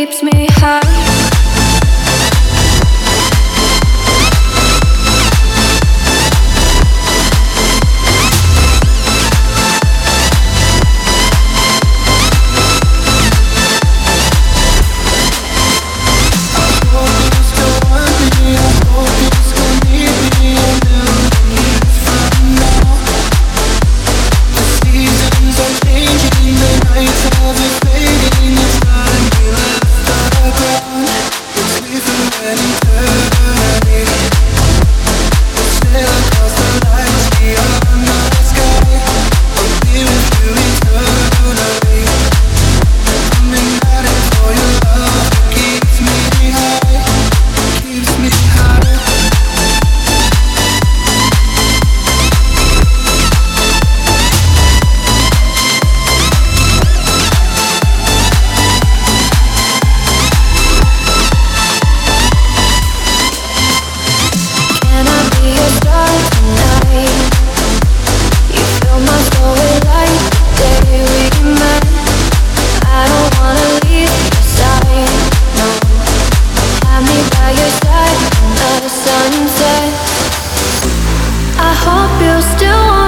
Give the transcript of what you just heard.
keeps me high. I hope you still